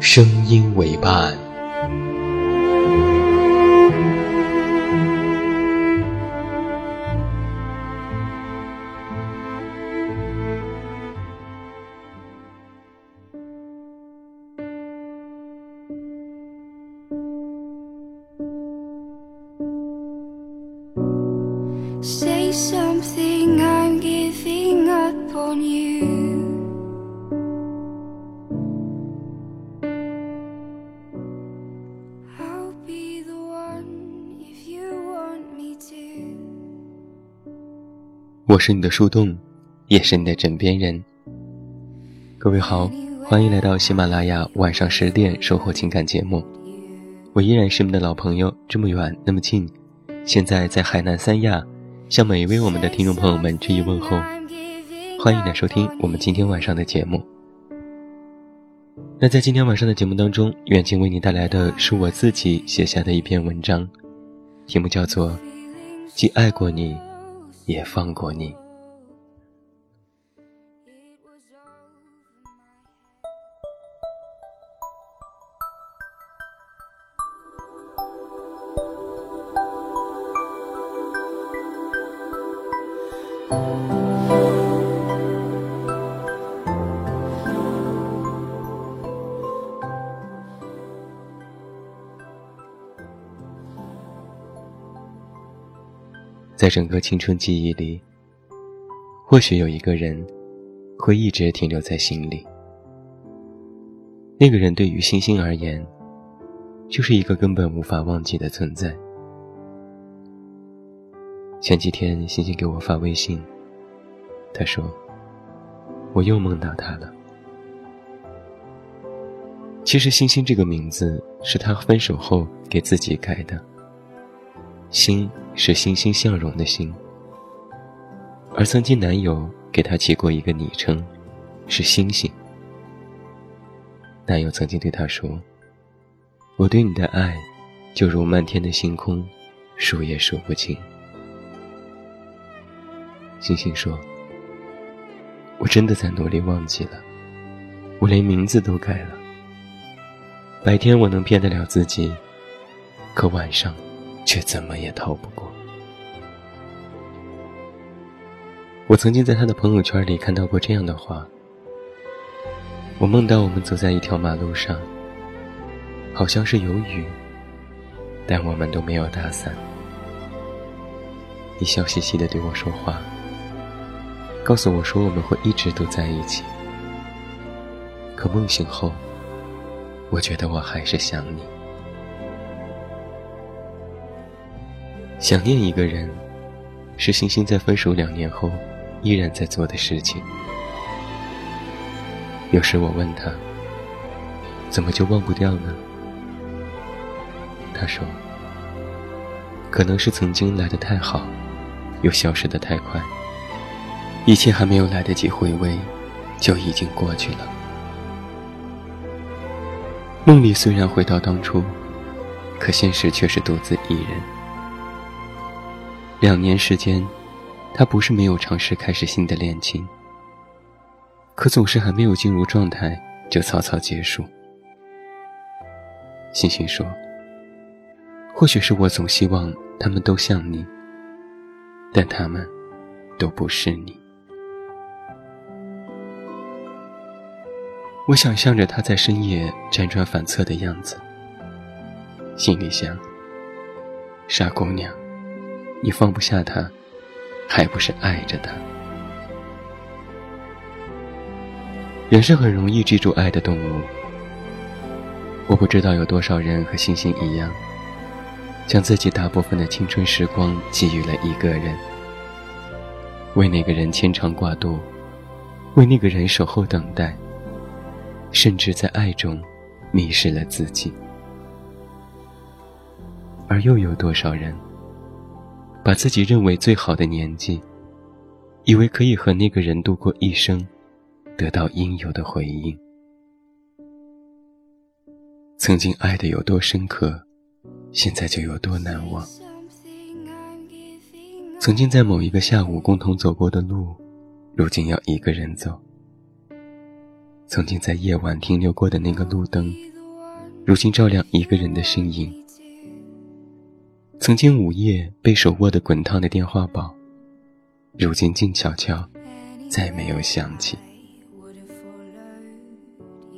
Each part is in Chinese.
声音为伴。我是你的树洞，也是你的枕边人。各位好，欢迎来到喜马拉雅晚上十点收获情感节目。我依然是你们的老朋友，这么远那么近，现在在海南三亚，向每一位我们的听众朋友们致以问候。欢迎来收听我们今天晚上的节目。那在今天晚上的节目当中，远近为你带来的是我自己写下的一篇文章，题目叫做《既爱过你》。也放过你。在整个青春记忆里，或许有一个人会一直停留在心里。那个人对于星星而言，就是一个根本无法忘记的存在。前几天，星星给我发微信，他说：“我又梦到他了。”其实，星星这个名字是他分手后给自己改的。心是欣欣向荣的心，而曾经男友给她起过一个昵称，是星星。男友曾经对她说：“我对你的爱，就如漫天的星空，数也数不清。”星星说：“我真的在努力忘记了，我连名字都改了。白天我能骗得了自己，可晚上……”却怎么也逃不过。我曾经在他的朋友圈里看到过这样的话：我梦到我们走在一条马路上，好像是有雨，但我们都没有打伞。你笑嘻嘻的对我说话，告诉我说我们会一直都在一起。可梦醒后，我觉得我还是想你。想念一个人，是星星在分手两年后依然在做的事情。有时我问他，怎么就忘不掉呢？他说，可能是曾经来的太好，又消失的太快，一切还没有来得及回味，就已经过去了。梦里虽然回到当初，可现实却是独自一人。两年时间，他不是没有尝试开始新的恋情，可总是还没有进入状态就草草结束。星星说：“或许是我总希望他们都像你，但他们都不是你。”我想象着他在深夜辗转反侧的样子，心里想：傻姑娘，你放不下他，还不是爱着他？人是很容易记住爱的动物。我不知道有多少人和星星一样，将自己大部分的青春时光给予了一个人，为那个人牵肠挂肚，为那个人守候等待。甚至在爱中迷失了自己，而又有多少人把自己认为最好的年纪，以为可以和那个人度过一生，得到应有的回应？曾经爱的有多深刻，现在就有多难忘。曾经在某一个下午共同走过的路，如今要一个人走。曾经在夜晚停留过的那个路灯，如今照亮一个人的身影。曾经午夜被手握的滚烫的电话煲，如今静悄悄，再没有响起。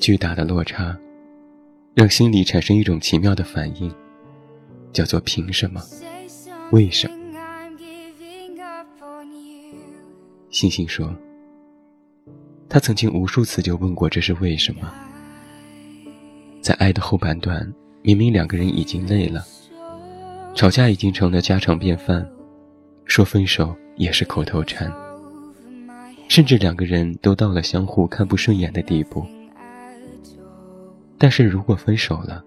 巨大的落差，让心里产生一种奇妙的反应，叫做凭什么？为什么？星星说。他曾经无数次就问过这是为什么。在爱的后半段，明明两个人已经累了，吵架已经成了家常便饭，说分手也是口头禅，甚至两个人都到了相互看不顺眼的地步。但是如果分手了，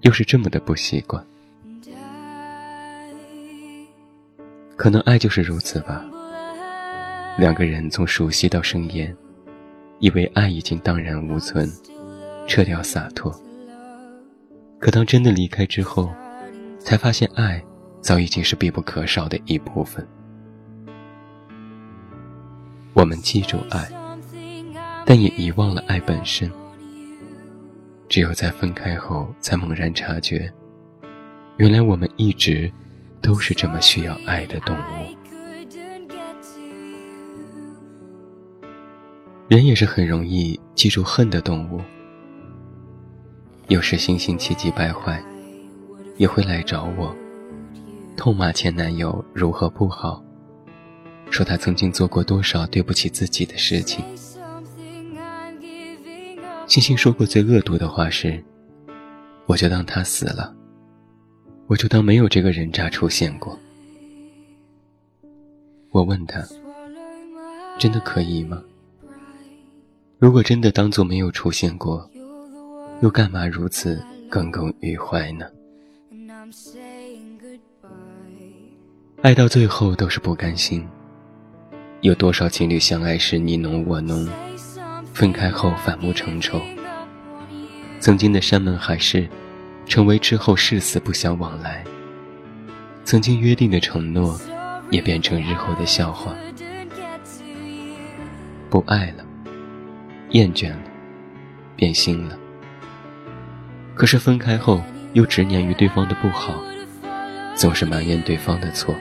又是这么的不习惯。可能爱就是如此吧，两个人从熟悉到生厌。以为爱已经荡然无存，撤掉洒脱。可当真的离开之后，才发现爱早已经是必不可少的一部分。我们记住爱，但也遗忘了爱本身。只有在分开后，才猛然察觉，原来我们一直都是这么需要爱的动物。人也是很容易记住恨的动物。有时星星气急败坏，也会来找我，痛骂前男友如何不好，说他曾经做过多少对不起自己的事情。星星说过最恶毒的话是：“我就当他死了，我就当没有这个人渣出现过。”我问他：“真的可以吗？”如果真的当做没有出现过，又干嘛如此耿耿于怀呢？爱到最后都是不甘心。有多少情侣相爱时你侬我侬，分开后反目成仇？曾经的山盟海誓，成为之后誓死不相往来。曾经约定的承诺，也变成日后的笑话。不爱了。厌倦了，变心了。可是分开后又执念于对方的不好，总是埋怨对方的错。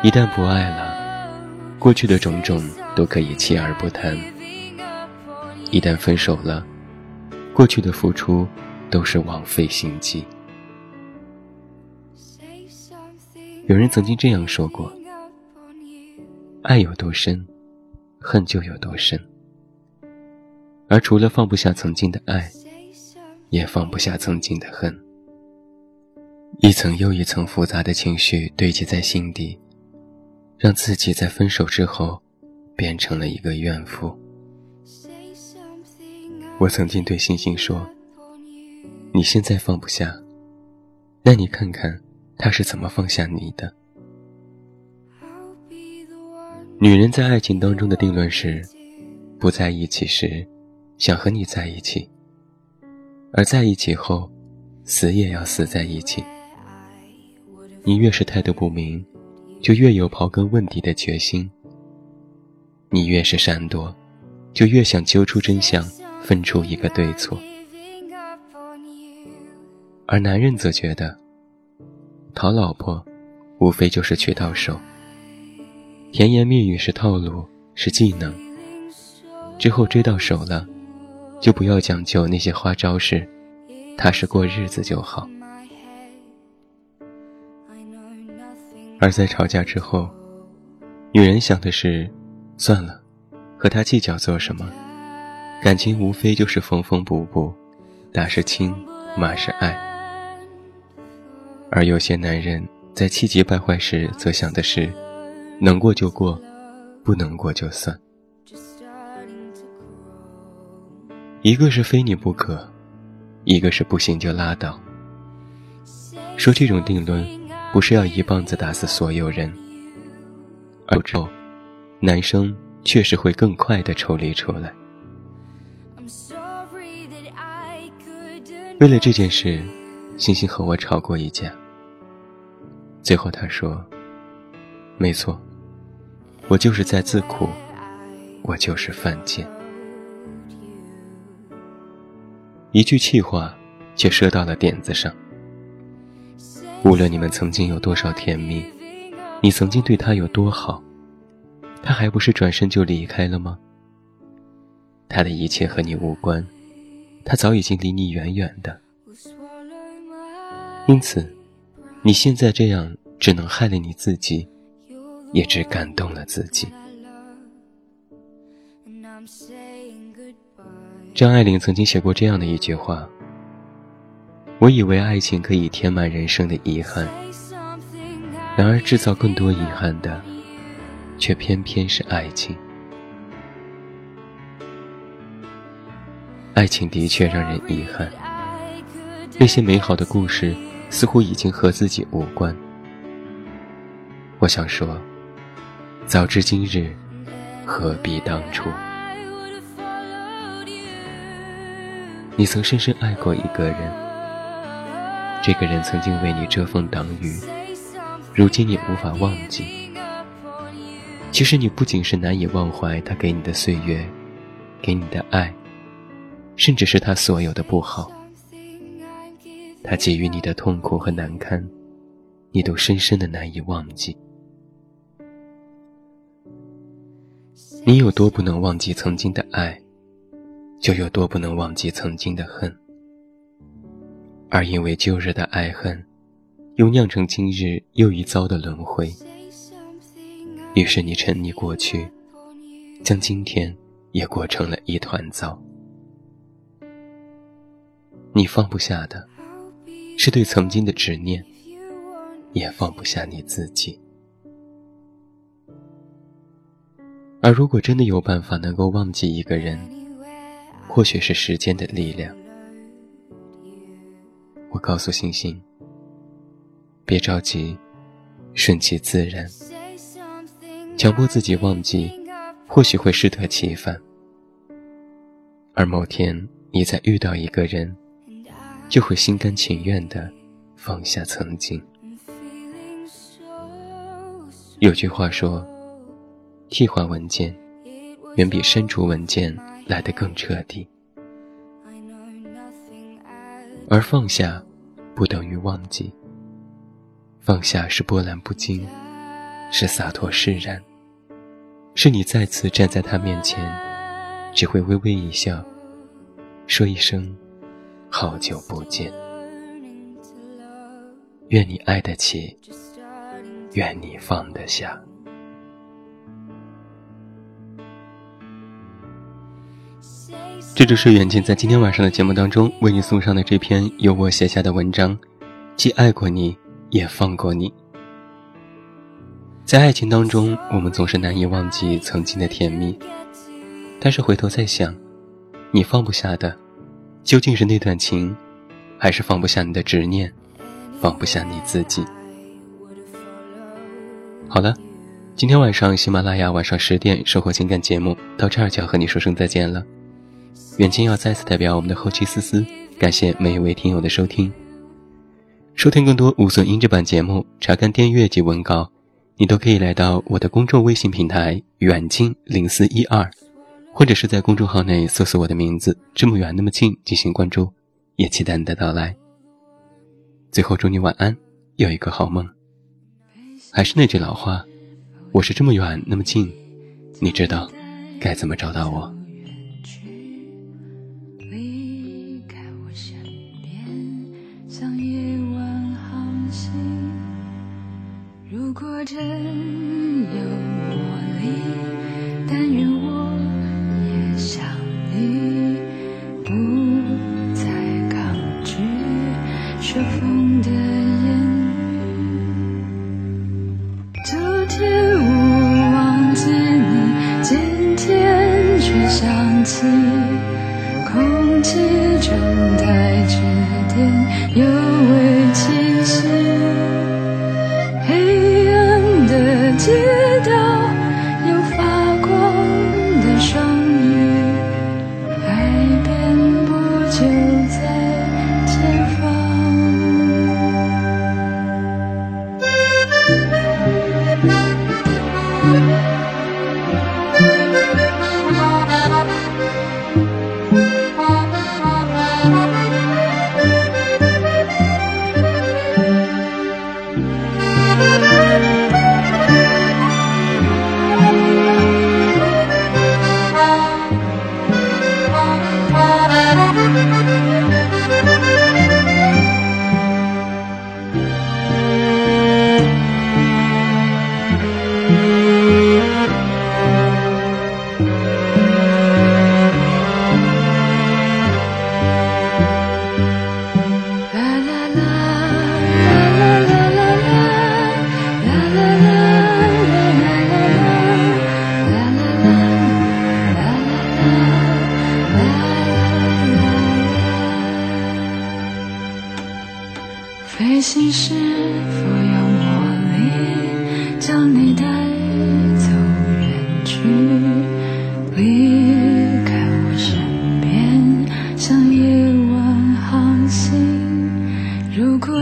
一旦不爱了，过去的种种都可以弃而不谈；一旦分手了，过去的付出都是枉费心机。有人曾经这样说过：爱有多深？恨就有多深，而除了放不下曾经的爱，也放不下曾经的恨。一层又一层复杂的情绪堆积在心底，让自己在分手之后变成了一个怨妇。我曾经对星星说：“你现在放不下，那你看看他是怎么放下你的。”女人在爱情当中的定论是：不在一起时，想和你在一起；而在一起后，死也要死在一起。你越是态度不明，就越有刨根问底的决心；你越是闪躲，就越想揪出真相，分出一个对错。而男人则觉得，讨老婆，无非就是娶到手。甜言蜜语是套路，是技能，之后追到手了，就不要讲究那些花招式，踏实过日子就好。而在吵架之后，女人想的是，算了，和他计较做什么？感情无非就是缝缝补补，打是亲，骂是爱。而有些男人在气急败坏时，则想的是，能过就过，不能过就算。一个是非你不可，一个是不行就拉倒。说这种定论，不是要一棒子打死所有人，而之后，男生确实会更快的抽离出来。为了这件事，星星和我吵过一架。最后他说：“没错，我就是在自苦，我就是犯贱。”一句气话，却说到了点子上。无论你们曾经有多少甜蜜，你曾经对他有多好，他还不是转身就离开了吗？他的一切和你无关。他早已经离你远远的，因此，你现在这样只能害了你自己，也只感动了自己。张爱玲曾经写过这样的一句话：“我以为爱情可以填满人生的遗憾，然而制造更多遗憾的，却偏偏是爱情。”爱情的确让人遗憾，那些美好的故事似乎已经和自己无关。我想说，早知今日，何必当初？你曾深深爱过一个人，这个人曾经为你遮风挡雨，如今你无法忘记。其实你不仅是难以忘怀他给你的岁月，给你的爱。甚至是他所有的不好，他给予你的痛苦和难堪，你都深深的难以忘记。你有多不能忘记曾经的爱，就有多不能忘记曾经的恨。而因为旧日的爱恨，又酿成今日又一遭的轮回。于是你沉溺过去，将今天也过成了一团糟。你放不下的，是对曾经的执念，也放不下你自己。而如果真的有办法能够忘记一个人，或许是时间的力量。告诉星星，别着急，顺其自然。强迫自己忘记，或许会适得其反。而某天你再遇到一个人。就会心甘情愿地放下曾经。有句话说：“替换文件远比删除文件来得更彻底。”而放下不等于忘记，放下是波澜不惊，是洒脱释然，是你再次站在他面前，只会微微一笑，说一声。好久不见，愿你爱得起，愿你放得下。这就是远近在今天晚上的节目当中为你送上的这篇由我写下的文章，既爱过你，也放过你。在爱情当中，我们总是难以忘记曾经的甜蜜，但是回头再想，你放不下的。究竟是那段情，还是放不下你的执念，放不下你自己？好了，今天晚上喜马拉雅晚上十点生活情感节目到这儿就要和你说声再见了。远近要再次代表我们的后期思思，感谢每一位听友的收听。收听更多无损音质版节目，查看电阅及文稿，你都可以来到我的公众微信平台远近零四一二。或者是在公众号内搜索我的名字“这么远那么近”进行关注，也期待你的到来。最后祝你晚安，有一个好梦。还是那句老话，我是这么远那么近，你知道该怎么找到我。真有魔力但愿我也像你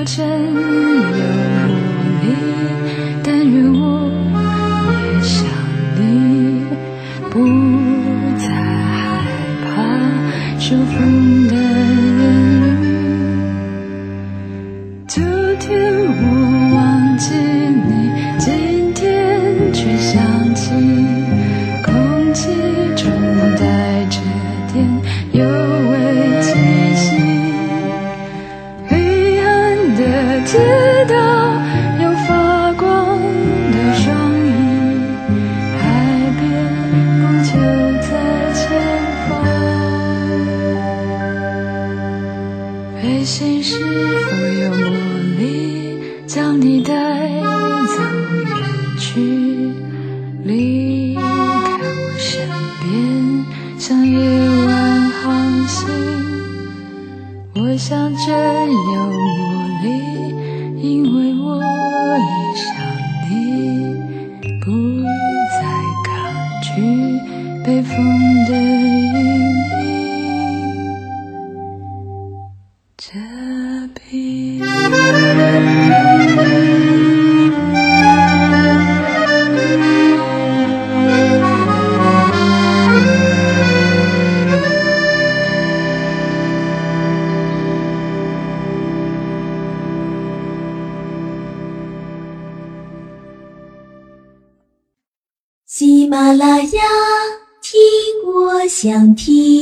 真有你。去被风的阴影。相听。